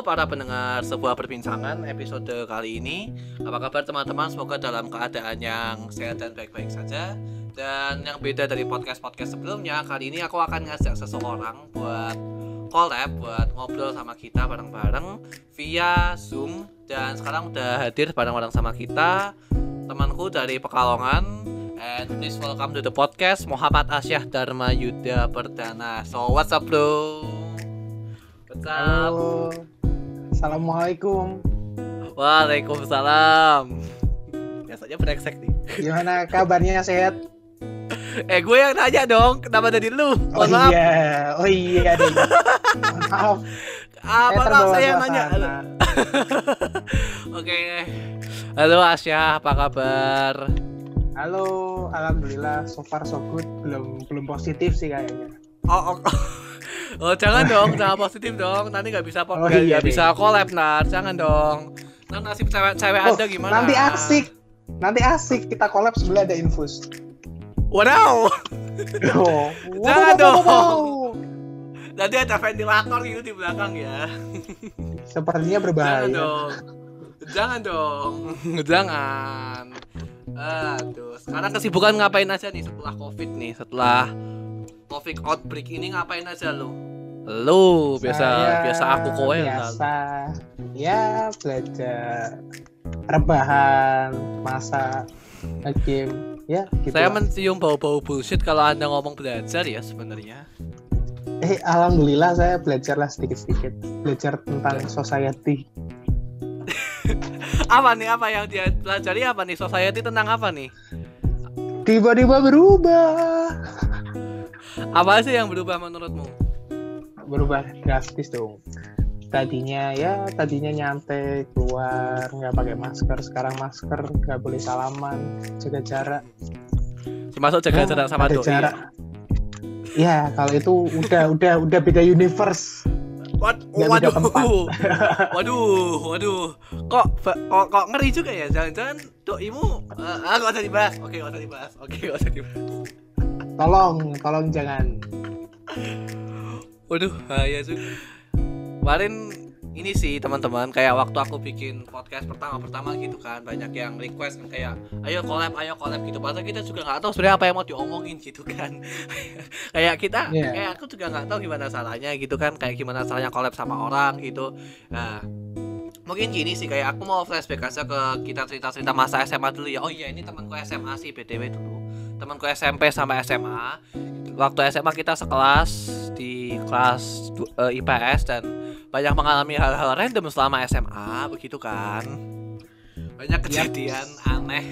Para pendengar sebuah perbincangan episode kali ini Apa kabar teman-teman? Semoga dalam keadaan yang sehat dan baik-baik saja Dan yang beda dari podcast-podcast sebelumnya Kali ini aku akan ngajak seseorang buat collab Buat ngobrol sama kita bareng-bareng via Zoom Dan sekarang udah hadir bareng-bareng sama kita Temanku dari Pekalongan And please welcome to the podcast Muhammad Asyah Dharma Yuda Perdana So what's up bro? Halo. Assalamualaikum. Waalaikumsalam. Biasanya brengsek nih. Gimana kabarnya sehat? Eh gue yang nanya dong, kenapa dari lu? Oh maaf. iya, oh iya deh. Maaf, Apa saya nggak terbawa saya yang nanya? Oke. Halo Asia, apa kabar? Halo, alhamdulillah so far so good. Belum belum positif sih kayaknya. Oh, oh, oh jangan dong, jangan positif dong. Nanti nggak bisa Oh, iya deh. bisa collab nar. Jangan dong. Nah, nasib cewek-cewek Oh, anda gimana? Nanti asik. Nanti asik kita collab sebelah ada infus. Wadaw. Oh, Jangan wow, wow, dong. wow, wow. Nanti ada ventilator gitu di belakang ya. Sepertinya Jangan berbahaya. dong. Jangan dong. Jangan. Aduh, sekarang kesibukan ngapain aja nih setelah Covid nih, setelah Covid outbreak ini ngapain aja lu? Lu biasa Saya biasa aku kowe biasa ya belajar rebahan masa game ya gitu Saya lah. mencium bau-bau bullshit kalau Anda ngomong belajar ya sebenarnya. eh alhamdulillah saya belajar lah sedikit-sedikit belajar tentang society Apa nih apa yang dia pelajari apa nih? Society tentang apa nih? tiba-tiba berubah Apa sih yang berubah menurutmu? berubah drastis dong tadinya ya tadinya nyantai keluar nggak pakai masker sekarang masker nggak boleh salaman jaga jarak Termasuk jaga Ah, jarak sama doi. jarak ya kalau itu udah udah udah beda universe Wad- Nggak beda waduh, waduh, waduh, kok, kok, kok ngeri juga ya? Jangan-jangan doimu, uh, ah, gak usah dibahas. Oke, gak usah dibahas. Oke, gak usah dibahas. Tolong tolong jangan Waduh, bahaya juga. Kemarin ini sih teman-teman, kayak waktu aku bikin podcast pertama-pertama gitu kan, banyak yang request kan kayak, ayo collab, ayo collab gitu. Padahal kita juga nggak tahu sebenarnya apa yang mau diomongin gitu kan. kayak kita, Iya. kayak aku juga nggak tahu gimana salahnya gitu kan, kayak gimana salahnya collab sama orang gitu. Nah, mungkin gini sih kayak aku mau flashback aja ke kita cerita-cerita masa SMA dulu ya. Oh iya, ini temanku SMA sih BTW dulu. Temanku SMP sama SMA. Waktu SMA kita sekelas di kelas du- eh, IPS dan banyak mengalami hal-hal random selama SMA begitu kan. Banyak kejadian aneh,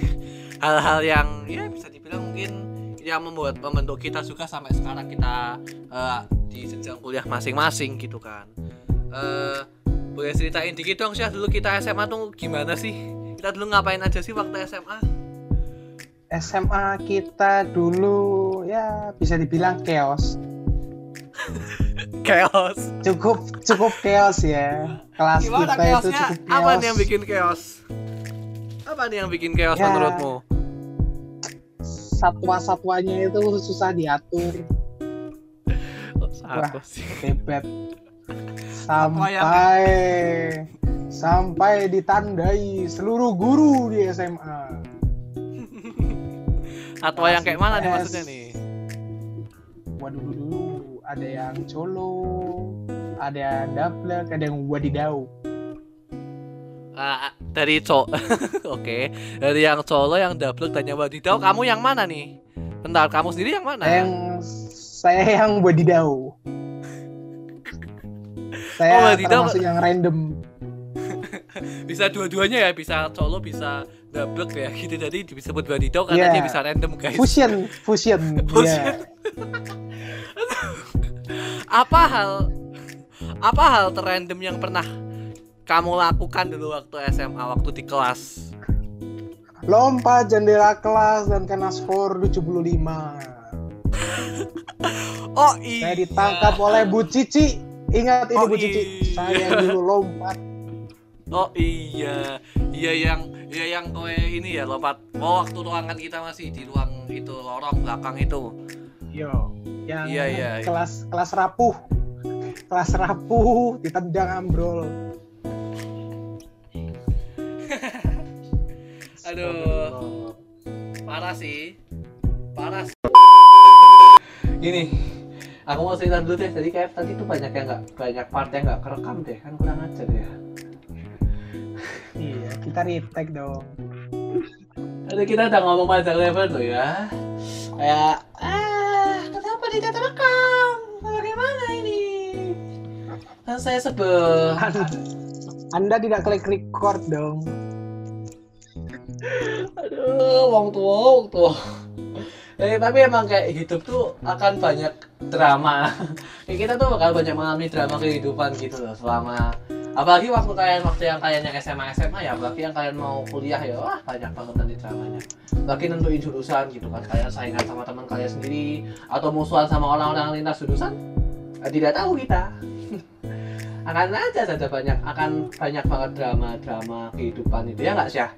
hal-hal yang ya bisa dibilang mungkin yang membuat membentuk kita juga sampai sekarang kita eh, di jenjang kuliah masing-masing gitu kan. Eh boleh ceritain dikit dong sih dulu kita SMA tuh gimana sih? Kita dulu ngapain aja sih waktu SMA? SMA kita dulu ya bisa dibilang chaos Chaos. cukup cukup chaos ya kelas Gimana kita itu chaosnya? cukup chaos Apa nih yang bikin chaos? Apa nih yang bikin chaos Ya. menurutmu? satwa-satwanya itu susah diatur Satwa yang- sampai sampai ditandai seluruh guru di SMA Satwa yang kayak mana nih maksudnya nih? waduh dulu ada yang colo ada yang dablek ada yang wadidau Ah, dari co Oke, dari yang colo yang double dan yang wadidaw, kamu yang mana nih? Bentar, kamu sendiri yang mana? yang saya yang wadidau saya Oh, wadidaw. termasuk yang random Bisa dua-duanya ya, bisa colo, bisa double ya gitu. Jadi disebut wadidaw karena Iya. dia bisa random guys. fusion fusion Fusion. ya Apa hal apa hal terrandom yang pernah kamu lakukan dulu waktu SMA waktu di kelas? lompat jendela kelas dan kena skor 75 Oh iya. saya ditangkap oleh Bu Cici ingat ini Oh, Bu Cici iya. saya dulu lompat Oh iya, iya yang iya yang kowe ini ya lompat. Oh waktu ruangan kita masih di ruang itu lorong belakang itu. yo yang Iya, iya, iya. kelas kelas rapuh. Kelas rapuh ditendang ambrol. Aduh. Parah sih. Parah sih. ini aku mau cerita dulu deh. Jadi kayak tadi tuh banyak yang nggak banyak part yang nggak kerekam deh. Kan kurang ajar ya iya kita retake dong. Tadi kita udah ngomong panjang level tuh ya. Kayak ah kenapa tidak terekam bagaimana ini? Kan saya sebel. Anda tidak klik record dong. Aduh wong tua wong tua. Eh, tapi emang kayak hidup tuh akan banyak drama. kayak kita tuh bakal banyak mengalami drama kehidupan gitu loh selama apalagi waktu kalian waktu yang kalian yang SMA SMA ya apalagi yang kalian mau kuliah ya wah banyak banget nanti dramanya. Lagi nentuin jurusan gitu kan kalian saingan sama teman kalian sendiri atau musuhan sama orang-orang lintas jurusan eh, tidak tahu kita. Akan aja saja banyak akan banyak banget drama-drama kehidupan itu ya nggak sih ya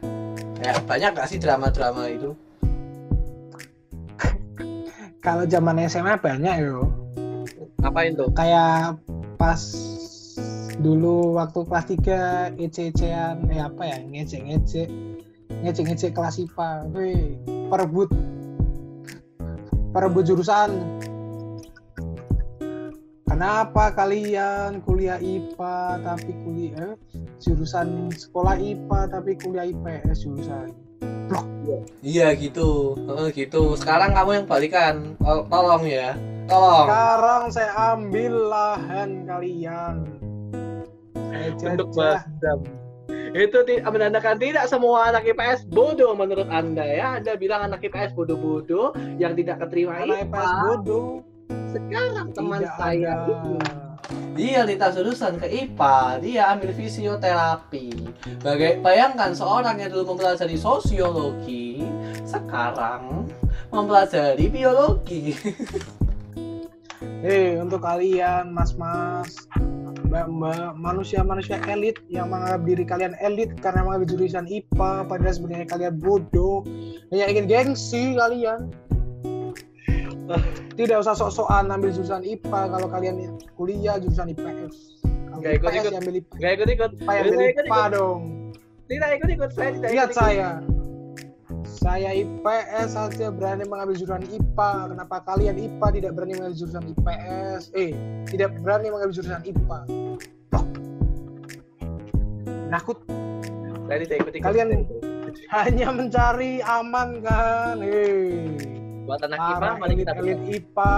kayak banyak nggak sih drama-drama itu? Kalau zaman SMA banyak yo. Ngapain tuh? Kayak pas dulu waktu kelas 3 ece-ecean eh apa ya ngecek-ngecek ngecek-ngecek kelas IPA wih perebut. Perebut jurusan. Kenapa kalian kuliah IPA tapi kuliah eh, jurusan sekolah IPA tapi kuliah IPS jurusan? Iya gitu, gitu. Sekarang kamu yang balikan, Tol- tolong ya, tolong. sekarang saya ambil lahan kalian Untuk jajah dam. Itu menandakan tidak semua anak IPS bodoh menurut anda ya. Anda bilang anak IPS bodoh-bodoh yang tidak keterima anak IPS IPA. bodoh Sekarang teman tidak saya ada dia lintas jurusan ke IPA, dia ambil fisioterapi. Bagai, bayangkan seorang yang dulu mempelajari sosiologi, sekarang mempelajari biologi. Hei, untuk kalian mas-mas, manusia-manusia elit yang menganggap diri kalian elit karena mengambil jurusan IPA, padahal sebenarnya kalian bodoh, hanya ingin gengsi kalian. Tidak usah sok-sokan ambil jurusan IPA kalau kalian kuliah jurusan IPS. Kalau Nggak ikut-ikut. IPS yang ambil IPA, Gak ikut-ikut. IPA yang ambil Tidak IPA ikut-ikut. dong. Tidak ikut-ikut. Saya tidak Lihat ikut-ikut. saya. Saya IPS saja berani mengambil jurusan IPA. Kenapa kalian IPA tidak berani mengambil jurusan IPS? Eh, tidak berani mengambil jurusan IPA. Blok. Nakut tidak ikut-ikut. Kalian- hanya mencari aman kan? Hei. buat anak IPA mari kita elit-elit IPA.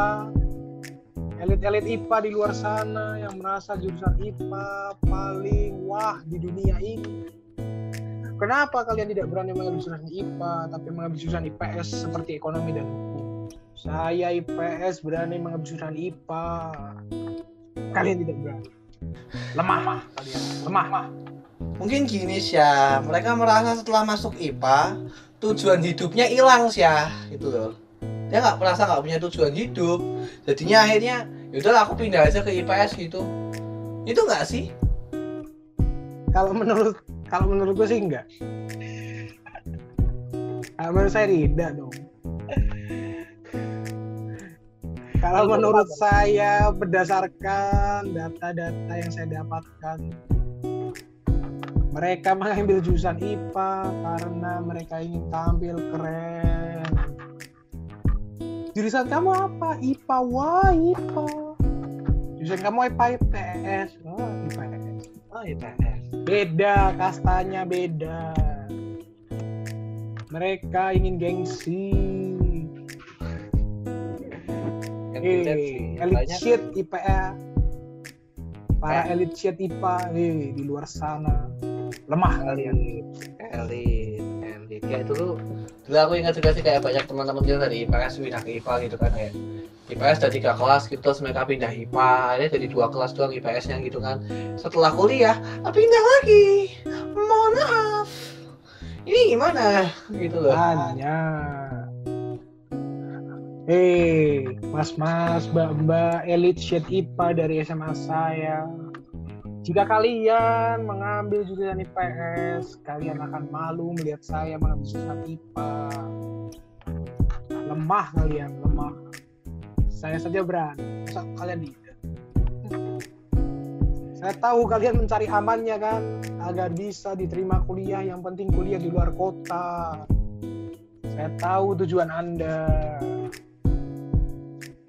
Elit-elit IPA di luar sana yang merasa jurusan IPA paling wah di dunia ini. Kenapa kalian tidak berani mengambil jurusan IPA tapi mengambil jurusan IPS seperti ekonomi dan hukum? Saya IPS berani mengambil jurusan IPA. Kalian tidak berani. Lemah kalian. Lemah. Mungkin gini sih ya, mereka merasa setelah masuk IPA tujuan hidupnya hilang sih ya, gitu loh. Dia nggak merasa nggak punya tujuan hidup, jadinya akhirnya yaudahlah aku pindah aja ke IPS gitu. Itu nggak sih? Kalau menurut kalau menurut gue sih enggak. Kalau menurut saya tidak dong. Kalau menurut saya berdasarkan data-data yang saya dapatkan mereka mengambil jurusan IPA karena mereka ingin tampil keren. Jurusan kamu apa? IPA. Wah, IPA. Jurusan kamu IPA IPS. Oh, IPS. Beda, kastanya beda. Mereka ingin gengsi. Eh, elit shit IPA. Para Eh. elit shit IPA eh, di luar sana. Lemah kalian. elit, elit. Kayak dulu, dulu aku ingat juga sih kayak banyak teman-teman kita dari IPS pindah ke IPA gitu kan kayak IPS ada tiga kelas gitu terus mereka pindah IPA akhirnya jadi dua kelas doang IPS-nya gitu kan setelah kuliah ah, pindah lagi mohon maaf ini gimana gitu loh Hanya. Eh, mas-mas, mbak-mbak elit shit IPA dari SMA saya. Jika kalian mengambil jurusan IPS, kalian akan malu melihat saya mengambil jurusan IPA. Lemah kalian, lemah. Saya saja berani. Masa kalian tidak? Saya tahu kalian mencari amannya kan, agar bisa diterima kuliah. Yang penting kuliah di luar kota. Saya tahu tujuan Anda.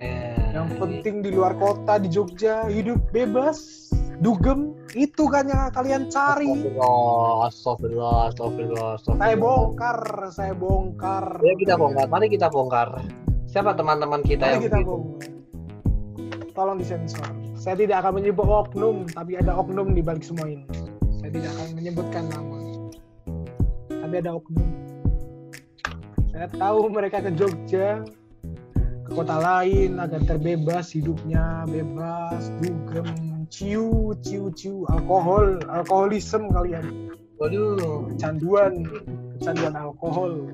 Eh, Yang penting di luar kota di Jogja hidup bebas, dugem. Itu kan yang kalian cari. Astagfirullah, astagfirullah, astagfirullah, astagfirullah. Saya bongkar, saya bongkar. Ya kita bongkar, mari kita bongkar. Siapa teman-teman kita Mari yang kita begitu? Tolong disensor. Saya tidak akan menyebut oknum, tapi ada oknum di balik semua ini. Saya tidak akan menyebutkan nama. Tapi ada oknum. Saya tahu mereka ke Jogja, ke kota lain agar terbebas hidupnya, bebas, dugem, ciu, ciu, ciu, alkohol, alkoholisme kalian, Waduh, kecanduan, kecanduan alkohol.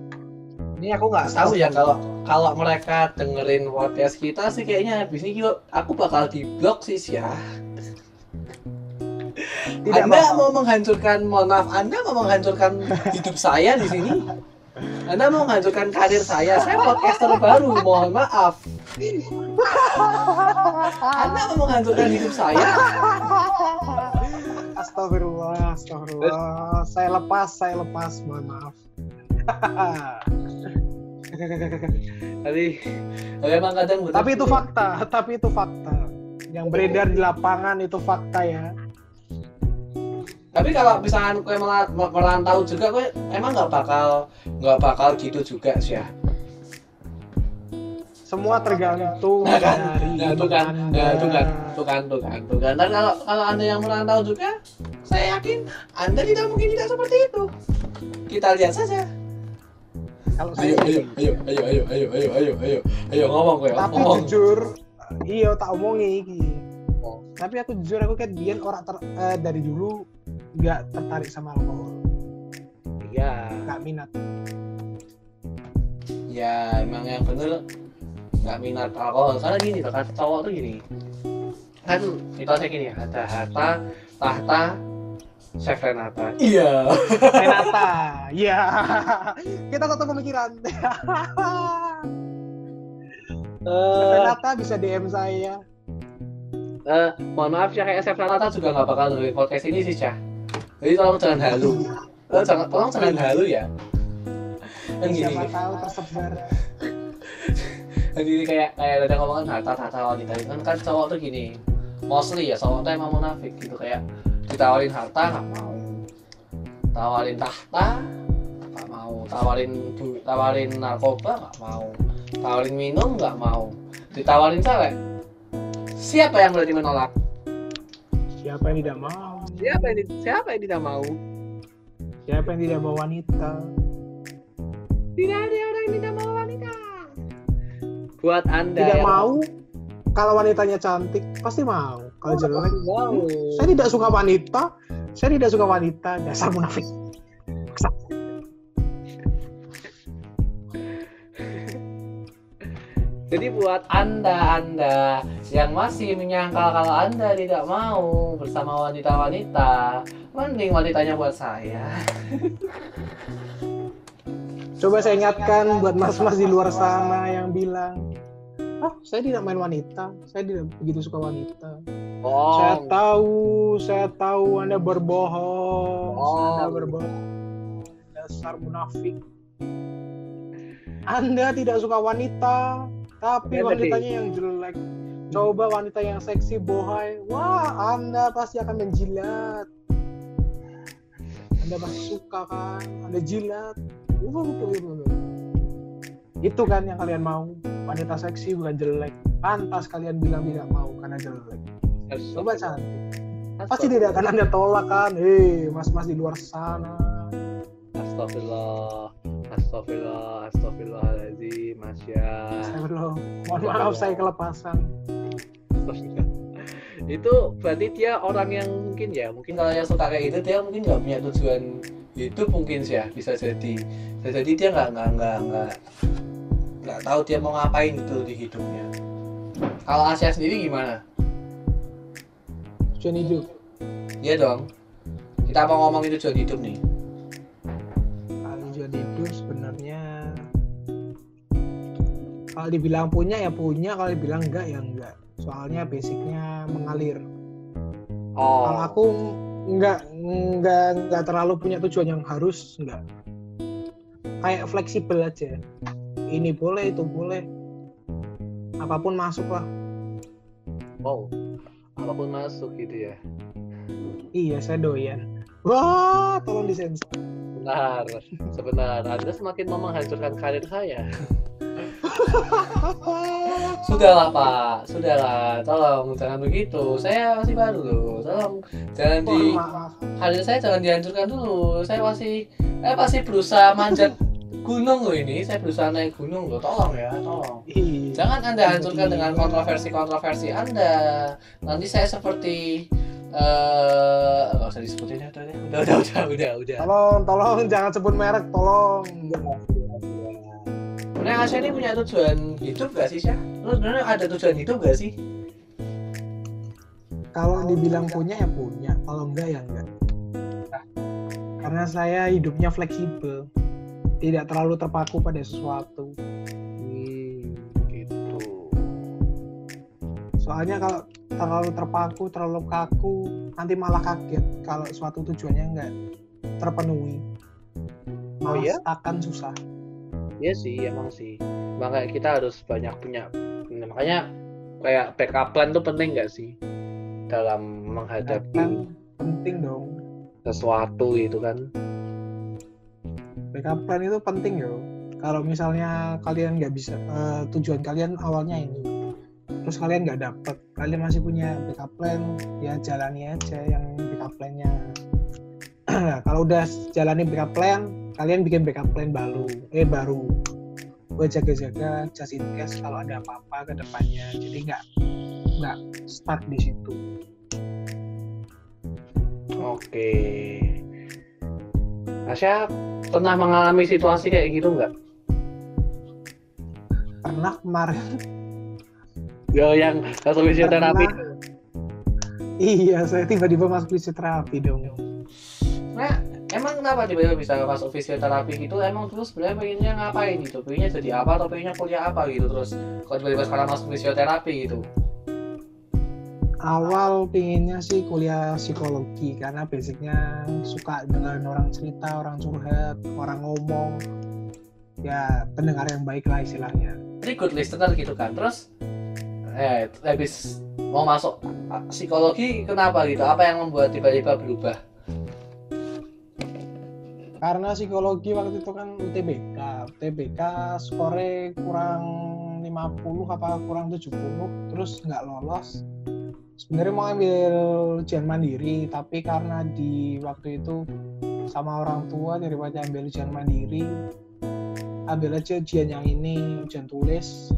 Ini aku nggak tahu ya kalau kalau mereka dengerin podcast kita sih kayaknya habis ini juga aku bakal di blok sih ya. Tidak Anda apa-apa. mau menghancurkan, mohon maaf, Anda mau menghancurkan hidup saya di sini. Anda mau menghancurkan karir saya. Saya podcaster baru, mohon maaf. Anda mau menghancurkan hidup saya. Astagfirullah, astagfirullah. Saya lepas, saya lepas, mohon maaf. Tapi, tapi emang kadang bener tapi itu fakta, tapi itu fakta. Yang beredar di lapangan itu fakta ya. Tapi kalau misalkan kue merantau juga, kue emang nggak bakal nggak bakal gitu juga sih ya. Semua tergantung Nah kan, dari nah itu kan, nah itu kan, itu kan, itu kan, itu kan. Dan kalau kalau anda yang merantau juga, saya yakin anda tidak mungkin tidak seperti itu. Kita lihat saja. Kalau saya Ayo, ayo, ayo, ayo, ayo, ayo, ayo, ayo, ayo, ayo ngomong kue, tapi ngomong. jujur, iya tak omongi iki. Oh. Tapi aku jujur aku kan biar orang ter- eh, dari dulu nggak tertarik sama alkohol, Iya, nggak minat. ya emang yang bener nggak minat alkohol karena gini kata cowok tuh gini. Kan mitosnya gini ya, ada harta, tahta, Chef Renata. Iya. Renata, ya kita satu pemikiran. Renata bisa DM saya. Eh, mohon maaf ya kayak Chef Renata juga nggak bakal dengerin podcast ini sih Cah. Jadi tolong jangan halu. Eh, jangan, tolong jangan halu ya. Kan gini, Siapa tahu tersebar. kan gini kayak kayak ada ngomongan harta harta wanita itu kan kan cowok tuh gini. Mostly ya cowok tuh emang munafik gitu kayak ditawarin harta nggak mau, tawarin tahta nggak mau, tawarin du- tawarin narkoba nggak mau, tawarin minum nggak mau, ditawarin cewek. Siapa yang berani menolak? Siapa yang tidak mau? Siapa yang siapa yang tidak mau? Siapa yang tidak mau wanita? Tidak ada orang yang tidak mau wanita. Buat anda Tidak yang mau? Kalau wanitanya cantik, pasti mau. Kalau jelek, mau. saya tidak suka wanita. Saya tidak suka wanita. Dasar munafik. Jadi buat anda anda yang masih menyangkal kalau anda tidak mau bersama wanita-wanita, mending wanitanya buat saya. Coba saya ingatkan buat mas-mas di luar sana yang bilang, ah saya tidak main wanita, saya tidak begitu suka wanita. Saya Oh, tahu, saya tahu Anda berbohong, Oh. Anda berbohong. Dasar munafik. Anda tidak suka wanita, tapi Oke, wanitanya yang jelek. Coba wanita yang seksi bohai, wah Anda pasti akan menjilat. Anda pasti suka kan, Anda jilat. Uh, uh, uh, uh, uh. Itu kan yang kalian mau, wanita seksi bukan jelek. Pantas kalian bilang tidak mau karena jelek. Coba cantik. Pasti tidak akan anda tolak kan. Hei, mas-mas di luar sana. Astagfirullah, astagfirullah, astagfirullahaladzim, masya. Astagfirullah. Mohon maaf saya kelepasan. itu berarti dia orang yang mungkin ya mungkin kalau yang suka kayak itu dia mungkin nggak punya tujuan hidup mungkin sih ya bisa jadi bisa jadi dia nggak nggak nggak nggak nggak tahu dia mau ngapain gitu di hidupnya kalau Asia sendiri gimana Tujuan hidup. Iya dong kita mau ngomongin tujuan hidup nih Kalau tujuan hidup sebenarnya kalau dibilang punya ya punya, kalau dibilang enggak ya enggak. Soalnya basicnya mengalir. Oh. Kalau aku nggak nggak nggak terlalu punya tujuan yang harus nggak. Kayak fleksibel aja. Ini boleh itu boleh. Apa pun masuk lah. Wow. Apa pun masuk gitu ya. Iya saya doyan. Wah tolong disensor. Benar. Sebenar. Anda semakin mau menghancurkan karir saya. Sudahlah Pak, sudahlah. Tolong jangan begitu. Saya masih baru loh. Tolong jangan di karir saya jangan dihancurkan dulu. Saya masih saya masih berusaha manjat gunung loh ini. Saya berusaha naik gunung loh. Tolong ya, tolong. Iya. Jangan Anda hancurkan dengan kontroversi-kontroversi Anda. Nanti saya seperti eh nggak usah disebutin ya udah deh. udah udah udah udah udah Tolong, tolong jangan sebut merek, tolong. Sebenarnya Asya ini punya tujuan hidup gak sih Syah? Lu sebenarnya ada tujuan hidup gak sih? Kalau dibilang punya ya punya, kalau enggak ya enggak. Karena saya hidupnya fleksibel, tidak terlalu terpaku pada sesuatu. Hmm, gitu. Soalnya kalau terlalu terpaku, terlalu kaku, nanti malah kaget kalau suatu tujuannya enggak terpenuhi. Oh Malah iya? akan susah. Iya sih, emang sih. Makanya kita harus banyak punya. Makanya kayak backup plan tuh penting gak sih dalam menghadapi penting dong. sesuatu itu kan? Backup plan itu penting yo. Kalau misalnya kalian nggak bisa, eh, tujuan kalian awalnya ini, terus kalian nggak dapet, kalian masih punya backup plan, ya jalani aja yang backup plannya. Kalau udah jalani backup plan, kalian bikin backup plan baru, eh baru, buat jaga-jaga just in case kalau ada apa-apa ke depannya. Jadi nggak nggak stuck di situ. Oke. Asya pernah mengalami situasi kayak gitu nggak? Pernah kemarin, Ya yang langsung fisioterapi. iya saya tiba-tiba masuk fisioterapi dong. Nah, emang kenapa tiba-tiba bisa masuk fisioterapi gitu? Emang terus sebenarnya pengennya ngapain gitu? Pengennya jadi apa atau pengennya kuliah apa gitu? Terus kok tiba-tiba sekarang masuk fisioterapi gitu? Awal pinginnya sih kuliah psikologi karena basicnya suka dengan orang cerita, orang curhat, orang ngomong ya pendengar yang baik lah istilahnya Jadi good listener gitu kan. Terus eh habis mau masuk psikologi kenapa gitu? Apa yang membuat tiba-tiba berubah? karena psikologi waktu itu kan UTBK UTBK skore kurang 50 apa kurang 70 terus nggak lolos sebenarnya mau ambil ujian mandiri tapi karena di waktu itu sama orang tua daripada ambil ujian mandiri ambil aja ujian yang ini ujian tulis.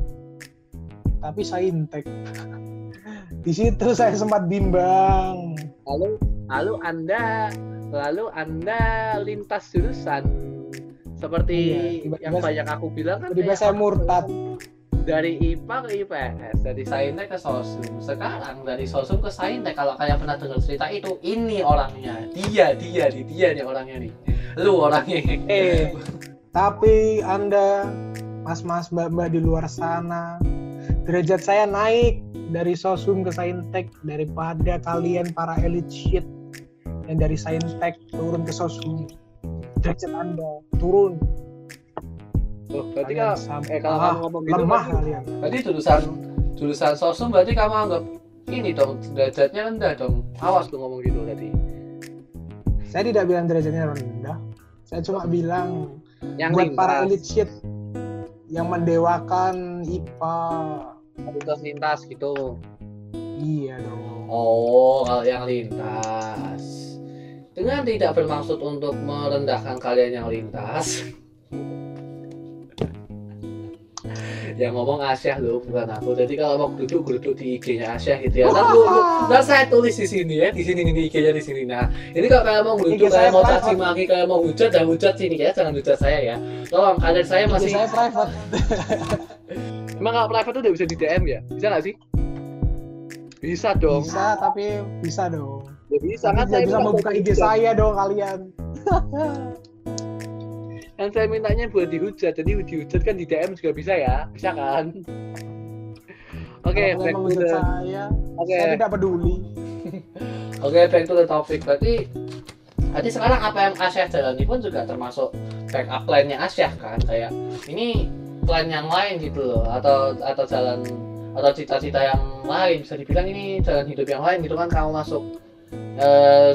Tapi saintek di situ saya sempat bimbang. Lalu lalu Anda lalu Anda lintas jurusan. Seperti Iya, tiba-tiba- yang banyak aku bilang kan tiba-tiba saya murtad dari IPA ke IPS, dari Saintek ke Sosum. Sekarang dari Sosum ke Saintek kalau kalian pernah dengar cerita itu, ini orangnya. Dia, dia, dia, dia nih orangnya nih. Lu orangnya. eh tapi anda mas-mas mbak-mbak di luar sana derajat saya naik dari sosum ke saintek daripada kalian para elite shit yang dari saintek turun ke sosum derajat anda turun Oh, berarti kalau eh, kalau ah, kamu ngomong gitu lemah berarti, kalian berarti jurusan jurusan Sosum berarti kamu anggap ini dong derajatnya rendah dong. Awas tuh ngomong gitu tadi. saya tidak bilang derajatnya rendah saya cuma bilang Yang buat para elite shit yang mendewakan IPA lintas lintas gitu. iya dong Oh, kalau yang lintas. Dengan tidak bermaksud untuk merendahkan kalian yang lintas. yang ngomong Asyah loh, bukan aku. Jadi kalau mau duduk duduk di IG-nya Asyah gitu ya. Ntar, lu, lu- ntar saya tulis di sini ya, di sini ini IG-nya di sini. Nah, ini kalau kalian mau duduk, kalian mau caci maki, kalian mau hujat, dan hujat sini ya, jangan hujat saya ya. Tolong, kalian saya Jadi masih. saya private Emang kalau private tuh udah bisa di DM ya? Bisa nggak sih? Bisa dong. bisa tapi bisa dong Ya bisa Tapi kan tidak saya bisa minta membuka IG saya dong kalian. Kan saya mintanya buat dihujat, jadi dihujat kan di DM juga bisa ya, bisa kan? Oke, Kalau back to the- saya, Oke, saya tidak peduli. Oke, back to the topic. Berarti Berarti sekarang apa yang Asyah jalani pun juga termasuk backup plan-nya Asyah kan kayak ini plan yang lain gitu loh atau atau jalan atau cita-cita yang lain bisa dibilang ini jalan hidup yang lain gitu kan kamu masuk eh,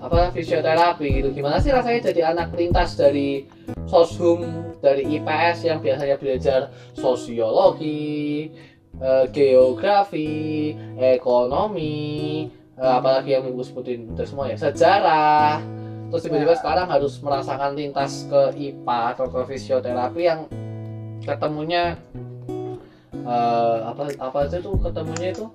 apa fisioterapi gitu gimana sih rasanya jadi anak lintas dari soshum dari IPS yang biasanya belajar sosiologi eh, geografi ekonomi eh, apalagi yang minggu sebutin itu semua ya sejarah terus tiba-tiba Ya. sekarang harus merasakan lintas ke IPA atau ke fisioterapi yang ketemunya eh, apa apa aja tuh ketemunya itu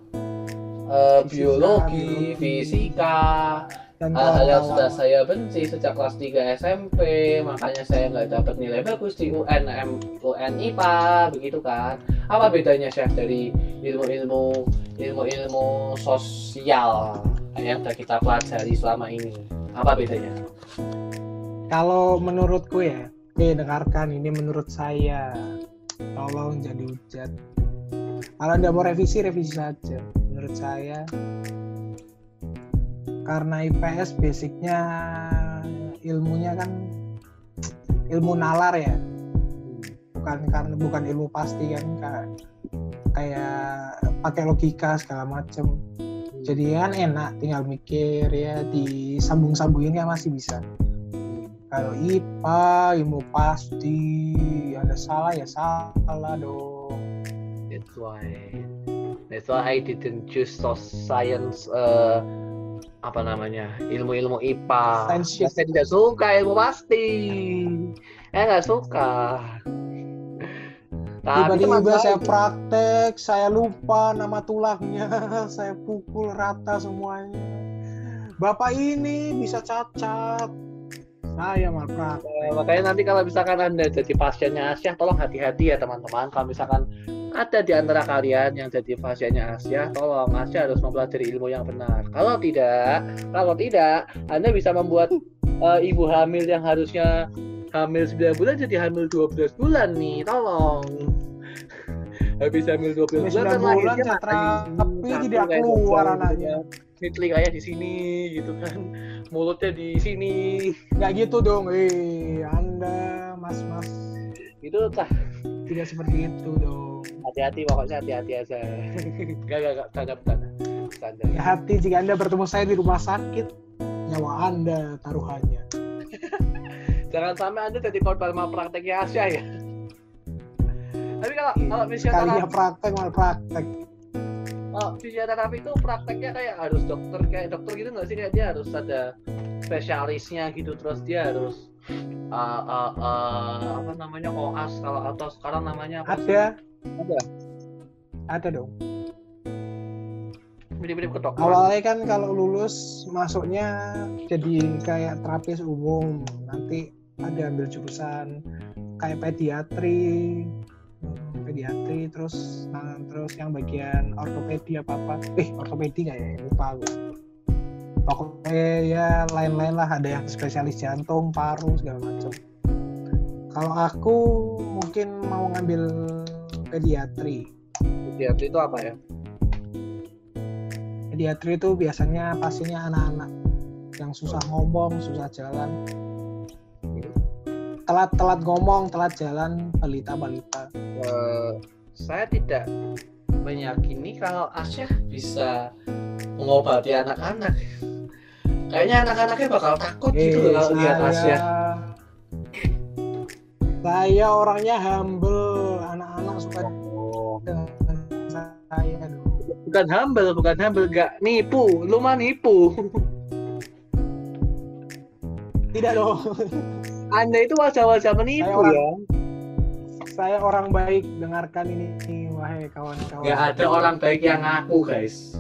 biologi. fisika, dan hal-hal yang kawan-kawan. sudah saya benci sejak kelas 3 SMP makanya saya nggak dapat nilai bagus di UN M, UN IPA begitu kan apa bedanya chef dari ilmu-ilmu ilmu-ilmu sosial yang sudah kita pelajari selama ini apa bedanya Kalau menurutku ya, eh dengarkan ini menurut saya. Tolong jadi hujat. Kalau anda mau revisi, revisi saja. Menurut saya, karena IPS basicnya ilmunya kan ilmu nalar ya, bukan karena bukan ilmu pasti kan kayak kayak pakai logika segala macem. Jadi kan enak, tinggal mikir ya disambung-sambungin kan masih bisa. Kalau IPA ilmu pasti ada salah ya salah dong. That's why. That's why I didn't choose science uh, apa namanya ilmu-ilmu IPA. Science. Saya tidak suka ilmu pasti. Saya nggak suka. Tapi teman tiba-tiba saya praktek saya lupa nama tulangnya saya pukul rata semuanya bapak ini bisa cacat saya malpraktek Eh, makanya nanti kalau misalkan anda jadi pasiennya Asyah, tolong hati-hati ya teman-teman. Kalau misalkan ada di antara kalian yang jadi pasiennya Asyah, tolong Asyah harus mempelajari ilmu yang benar. Kalau tidak, kalau tidak, anda bisa membuat eh, ibu hamil yang harusnya hamil 9 bulan jadi hamil 12 bulan nih, tolong. Habis hamil 12 Ini bulan kan 9 bulan satu tidak kayak keluar anaknya. Ini telinganya di sini gitu kan. Mulutnya di sini. nggak gitu dong eh anda mas mas Itu tah tidak seperti itu dong hati-hati pokoknya hati-hati aja. Gak gak gak bercanda bercanda bercanda. Ya hati jika anda bertemu saya di rumah sakit nyawa anda taruhannya. Jangan sampai anda jadi korban malprakteknya Asia ya. Tapi kalau kalau kalinya fisioterapi praktek mal praktek kalau fisioterapi itu prakteknya kayak harus dokter kayak dokter gitu nggak sih? Kayak dia harus ada spesialisnya gitu terus dia harus uh, uh, uh, apa namanya koas kalau atau sekarang namanya apa sih? Ada. Ada dong. Mirip-mirip ke dokter awalnya kan kalau lulus masuknya jadi kayak terapis umum. Nanti ada ambil jurusan kayak pediatri pediatri terus nah, terus yang bagian ortopedi apa apa. Eh ortopedi nggak ya? Lupa aku. Pokoknya ya lain-lain lah. Ada yang spesialis jantung paru segala macam. Kalau aku mungkin mau ngambil pediatri pediatri itu apa ya pediatri itu biasanya pasiennya anak-anak yang susah ngomong, susah jalan. Telat-telat ngomong, telat jalan, balita-balita. Eh, saya tidak meyakini kalau Asyah bisa mengobati anak-anak. Kayaknya anak-anaknya bakal takut gitu loh kalau lihat Asyah. saya orangnya humble, suka dengan saya dong. Bukan humble, bukan humble, gak nipu. Lu mah nipu. Tidak dong. Anda itu wajah-wajah menipu Saya orang- ya. saya orang baik, dengarkan ini, wahai kawan-kawan. Gak ada orang baik yang ngaku guys.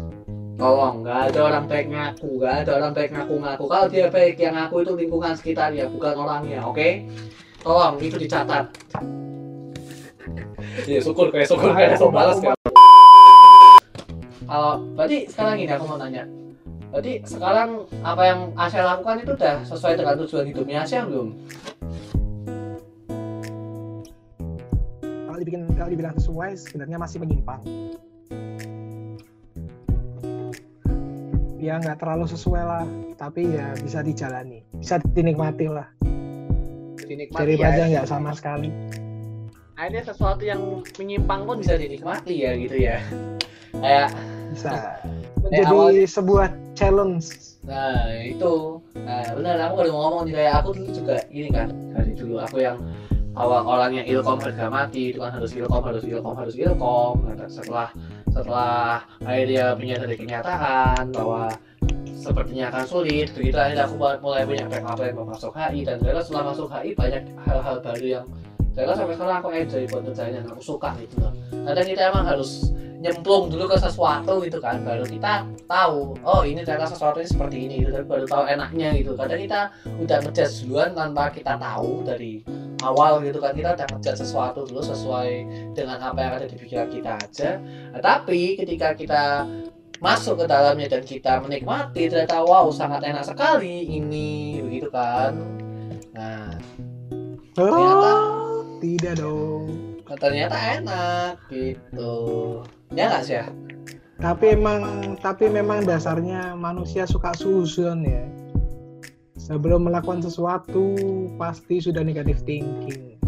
Tolong, gak ada orang baik ngaku, gak ada orang baik ngaku-ngaku. Kalau dia baik yang ngaku itu lingkungan sekitarnya, bukan orangnya, oke? Tolong, itu dicatat. Iya, syukur kayak syukur kayak so balas kayak. Kalau berarti sekarang ini aku mau nanya. Berarti sekarang apa yang Asia lakukan itu udah sesuai dengan tujuan hidupnya Asia belum? Kalau dibikin kalau dibilang sesuai, sebenarnya masih menyimpang. ya nggak terlalu sesuai lah tapi ya bisa dijalani bisa dinikmati lah dinikmati daripada ya. nggak sama sekali akhirnya sesuatu yang menyimpang pun bisa dinikmati ya gitu ya. Kayak bisa. Eh, menjadi awal- sebuah challenge. Nah itu. Nah benar aku baru mau ngomong nih kayak aku dulu juga ini kan dari dulu aku yang awal orang yang ilkom harga mati itu kan harus ilkom harus ilkom harus ilkom. Nah, setelah setelah akhirnya menyadari kenyataan bahwa sepertinya akan sulit begitu akhirnya aku mulai punya backup plan masuk HI dan ternyata setelah masuk HI banyak hal-hal baru yang ternyata sampai sekarang aku enjoy buat ngerjain yang aku suka gitu. Loh kadang kita emang harus nyemplung dulu ke sesuatu gitu kan baru kita tahu oh ini ternyata sesuatu ini seperti ini gitu baru tahu enaknya gitu. Kadang kita udah ngejudge duluan tanpa kita tahu dari awal gitu kan kita udah ngejudge sesuatu dulu sesuai dengan apa yang ada di pikiran kita aja. Nah, tapi ketika kita masuk ke dalamnya dan kita menikmati ternyata wow sangat enak sekali ini begitu kan. Nah Ternyata. Tidak dong. Ternyata enak gitu. Ya nggak sih ya? Tapi emang tapi memang dasarnya manusia suka susun ya. Sebelum melakukan sesuatu pasti sudah negatif thinking.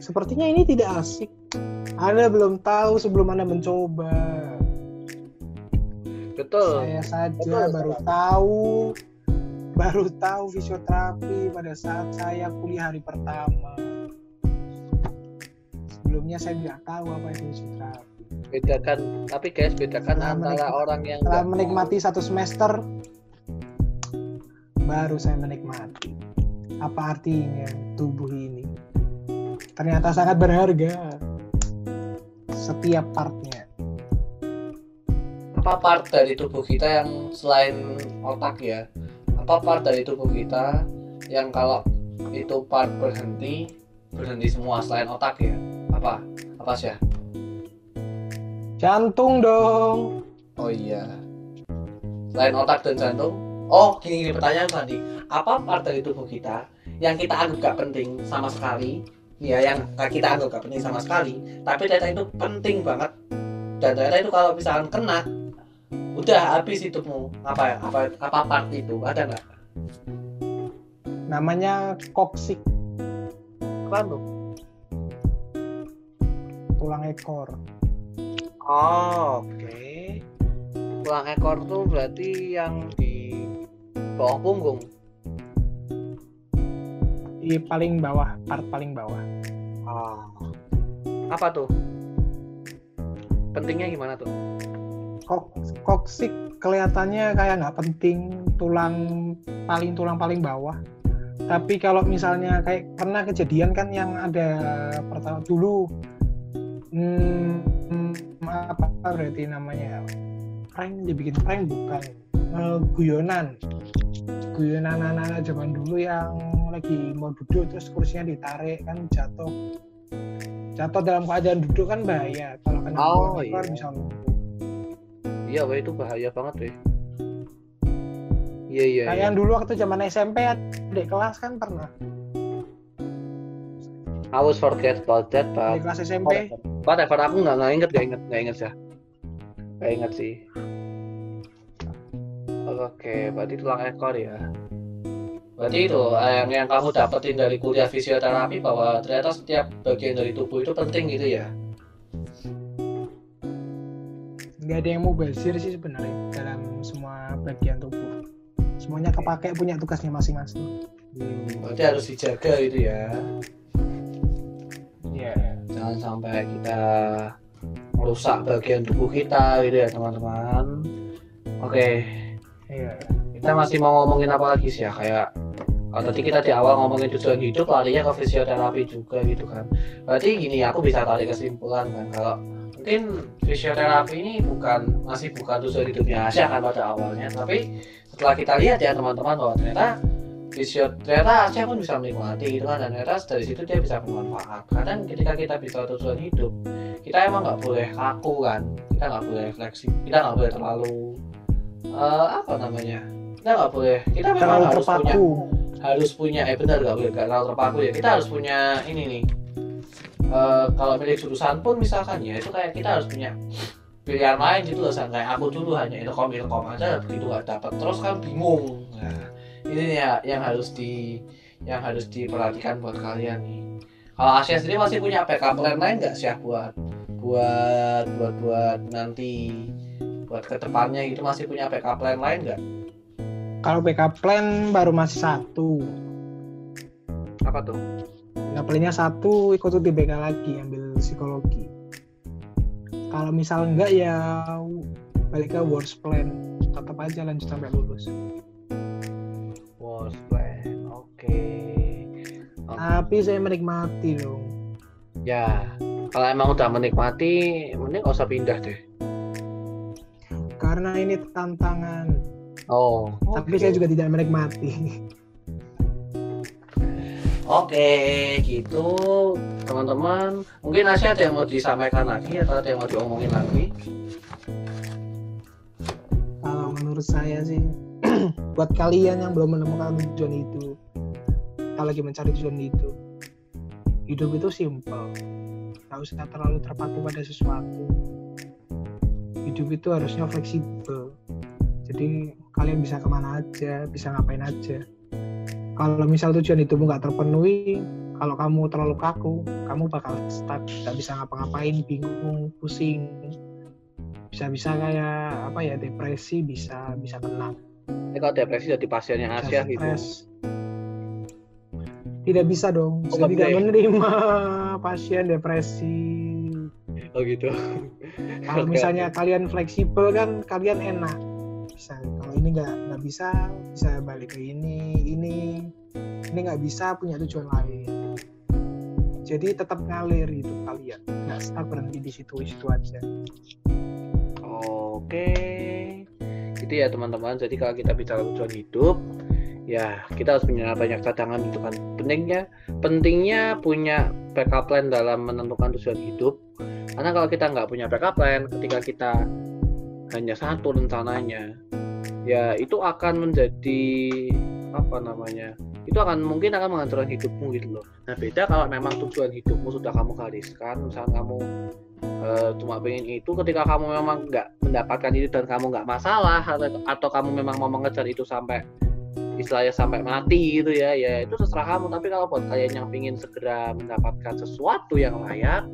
Sepertinya ini tidak asik. Anda belum tahu sebelum anda mencoba. Betul. Saya saja Betul. baru tahu baru tahu fisioterapi pada saat saya kuliah hari pertama sebelumnya saya tidak tahu apa itu fisioterapi bedakan tapi guys bedakan Setelah antara menikmati- orang yang setelah nggak menikmati satu semester baru saya menikmati. Apa artinya tubuh ini? Ternyata sangat berharga setiap partnya. Apa part dari tubuh kita yang selain otak ya? Apa part dari tubuh kita yang kalau itu part berhenti berhenti semua selain otak ya apa? Apa sih ya jantung dong. Oh iya. Selain otak dan jantung oh gini, gini pertanyaan tadi apa part dari tubuh kita yang kita anggap gak penting sama sekali? Ya yang kita anggap gak penting sama sekali tapi ternyata itu penting banget. Dan ternyata itu kalau misalkan kena udah habis hidupmu. Apa ya apa apa part itu? Ada nggak namanya koksik. Apa tuh tulang ekor oh, oke tulang ekor tuh berarti yang di bawah punggung di paling bawah part paling bawah Oh. Apa tuh? Pentingnya gimana tuh? Kok koksik kelihatannya kayak nggak penting tulang paling tulang paling bawah tapi kalau misalnya kayak pernah kejadian kan yang ada pertama dulu hmm, apa berarti namanya prank dibikin prank bukan Eh, guyonan guyonan anak-anak zaman dulu yang lagi mau duduk terus kursinya ditarik kan jatuh jatuh dalam keadaan duduk kan bahaya kalau kena Oh, ekor iya. bisa Iya, wah itu bahaya banget weh. Iya iya. Kayak iya. yang dulu waktu zaman SMP adik kelas kan pernah I was forget about that, but kelas SMP whatever aku nggak nggak inget nggak inget nggak inget ya. Nggak inget sih. Oke, berarti tulang ekor ya. Berarti itu eh, yang yang kamu dapetin dari kuliah fisioterapi bahwa ternyata setiap bagian dari tubuh itu penting gitu ya. nggak ada yang mau basir sih sebenarnya dalam semua bagian tubuh semuanya kepake punya tugasnya masing-masing Hmm, berarti harus dijaga gitu ya. Jangan sampai kita merusak bagian tubuh kita gitu ya teman-teman. Oke. Iya. kita masih mau ngomongin apa lagi sih ya? Kayak kalau tadi kita di awal ngomongin tujuan hidup larinya ke fisioterapi juga gitu kan. Berarti gini aku bisa tarik kesimpulan kan kalau mungkin fisioterapi ini bukan masih bukan tujuan hidupnya Asia kan pada awalnya. Tapi setelah kita lihat ya teman-teman bahwa ternyata fisio ternyata Asia pun bisa menikmati gitu kan dan ternyata dari situ dia bisa bermanfaat kadang ketika kita bisa tujuan hidup kita emang nggak boleh kaku kan? Kita nggak boleh fleksi kita nggak boleh terlalu eh, apa namanya? Kita nggak boleh kita memang terlalu harus punya terpaku harus punya eh benar nggak boleh nggak terlalu terpaku ya. Kita harus punya ini nih Eh, kalau milik jurusan pun misalkan ya itu kayak kita harus punya pilihan lain gitu loh kayak aku dulu hanya ilkom ilkom aja begitu nggak dapat terus kan bingung. Nah ini ya yang harus di yang harus diperhatikan buat kalian nih kalau Asia sendiri masih punya backup plan lain nggak sih ya buat buat buat buat nanti buat ke depannya gitu masih punya backup plan lain nggak Kalau backup plan baru masih satu. apa tuh Backup plannya satu, ikut UTBK lagi, ambil psikologi. Kalau misal enggak ya balik ke worst plan. Tetap aja lanjut sampai lulus. Plan oke Tapi saya menikmati dong. ya kalau emang udah menikmati mending gak usah pindah deh Karena ini tantangan. oh Tapi saya juga tidak menikmati. Oke, gitu teman-teman. Mungkin ada yang mau disampaikan lagi atau ada yang mau diomongin lagi? Kalau menurut saya sih, buat kalian yang belum menemukan tujuan itu, kalau lagi mencari tujuan itu, hidup itu simple. Gak usah terlalu terpaku pada sesuatu. Hidup itu harusnya fleksibel. Jadi kalian bisa ke mana aja, bisa ngapain aja. Kalau misal tujuan itu nggak terpenuhi, kalau kamu terlalu kaku, kamu bakal stuck, nggak bisa ngapa-ngapain, bingung, pusing, bisa-bisa kayak apa ya depresi bisa bisa kena Ini kalau depresi jadi pasiennya Asia gitu. tidak bisa dong. Oh, saya tidak boleh. menerima pasien depresi. Oh gitu. kalau misalnya kalian fleksibel kan kalian enak. Bisa. Kalau ini nggak nggak bisa bisa balik ke ini ini. Ini nggak bisa punya tujuan lain. Jadi tetap ngalir hidup kalian. Nggak stuck berhenti di situ situ aja. Oke. Itu ya teman-teman. Jadi kalau kita bicara tujuan hidup, ya kita harus punya banyak cadangan itu kan. Pentingnya pentingnya punya backup plan dalam menentukan tujuan hidup. Karena kalau kita nggak punya backup plan, ketika kita hanya satu rencananya, ya itu akan menjadi apa namanya? Itu akan mungkin akan menghancurkan hidupmu gitu loh. Nah beda kalau memang tujuan hidupmu sudah kamu gariskan, misalnya kamu eh, cuma pengen itu ketika kamu memang nggak mendapatkan itu dan kamu nggak masalah atau, atau kamu memang mau mengejar itu sampai istilahnya sampai mati gitu ya ya itu terserah kamu. Tapi kalau buat kalian yang ingin segera mendapatkan sesuatu yang layak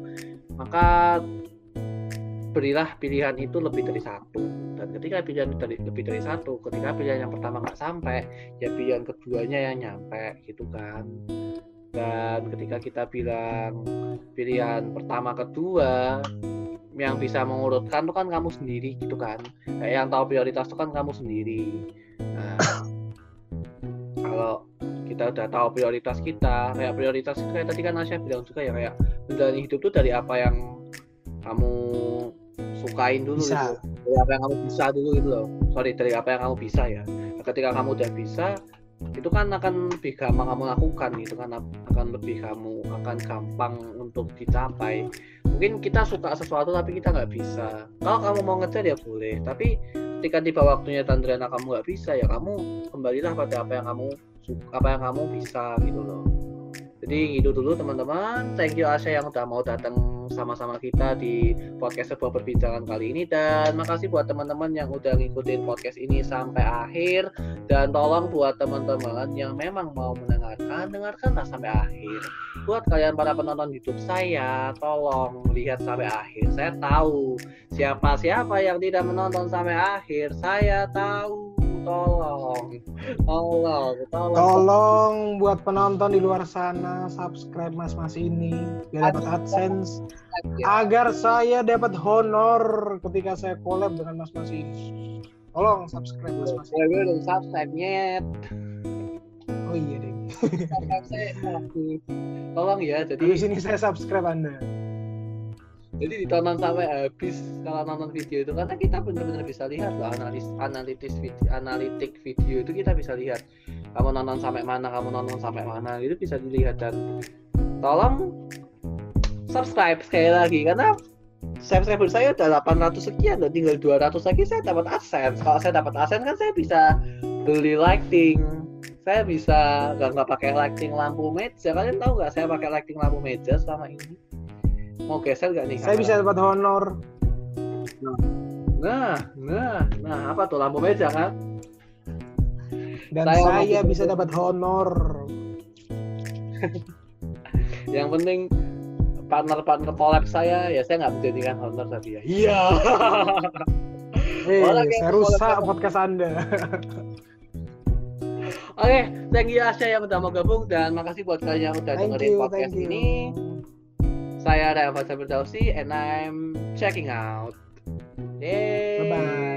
maka berilah pilihan itu lebih dari satu. Dan ketika pilihan dari lebih dari satu ketika pilihan yang pertama nggak sampai ya pilihan keduanya yang nyampe gitu kan dan ketika kita bilang pilihan pertama kedua yang bisa mengurutkan itu kan kamu sendiri gitu kan. Kayak yang tahu prioritas itu kan kamu sendiri. Nah kalau kita udah tahu prioritas kita kayak prioritas itu kayak tadi kan Nasya bilang juga ya kayak menjalani hidup tuh dari apa yang kamu sukain dulu Bisa. gitu. Dari apa yang kamu bisa dulu gitu loh. Sorry dari apa yang kamu bisa ya. Ketika kamu udah bisa itu kan akan lebih gampang kamu lakukan gitu kan akan lebih kamu akan gampang untuk dicapai. Mungkin kita suka sesuatu tapi kita nggak bisa. Kalau kamu mau ngejar ya boleh tapi ketika tiba waktunya Tandriana kamu nggak bisa ya kamu kembalilah pada apa yang kamu suka apa yang kamu bisa gitu loh jadi itu dulu teman-teman. Thank you Asya yang udah mau datang sama-sama kita di podcast sebuah perbincangan kali ini. Dan makasih buat teman-teman yang udah ngikutin podcast ini sampai akhir. Dan tolong buat teman-teman yang memang mau mendengarkan dengarkanlah sampai akhir. Buat kalian para penonton YouTube saya tolong lihat sampai akhir. Saya tahu siapa siapa yang tidak menonton sampai akhir. Saya tahu tolong tolong tolong Tolong buat penonton di luar sana subscribe mas-mas ini biar dapat AdSense agar saya dapat honor ketika saya collab dengan mas-mas ini. Tolong subscribe mas-mas Saya ini. belum subscribe nyet Oh iya deh. Saya tolong ya jadi Di sini saya subscribe Anda. Jadi ditonton sampai habis kalau nonton video itu karena kita benar-benar bisa lihat loh analis analitis video analitik video itu kita bisa lihat. Kamu nonton sampai mana kamu nonton sampai mana itu bisa dilihat. Dan tolong subscribe sekali lagi karena subscriber saya udah 800 sekian dan tinggal 200 lagi saya dapat AdSense. Kalau saya dapat AdSense kan saya bisa beli lighting. Saya bisa nggak nggak pakai lighting lampu meja. Kalian tahu nggak saya pakai lighting lampu meja selama ini mau geser nggak nih Saya kamera? bisa dapat honor. Nah, Nah, nah, nah apa tuh lampu meja kan? Dan Saya saya, bisa dapat honor. Yang penting partner-partner collab saya ya saya nggak menjadikan honor tapi ya. Iya. Eh, Orang yang saya rusak podcast Anda. Oke, thank you Asya yang udah mau gabung dan makasih buat kalian yang udah Thank dengerin you, podcast ini. Saya Raya Fajar Firdausi and I'm checking out. Yay. Bye bye.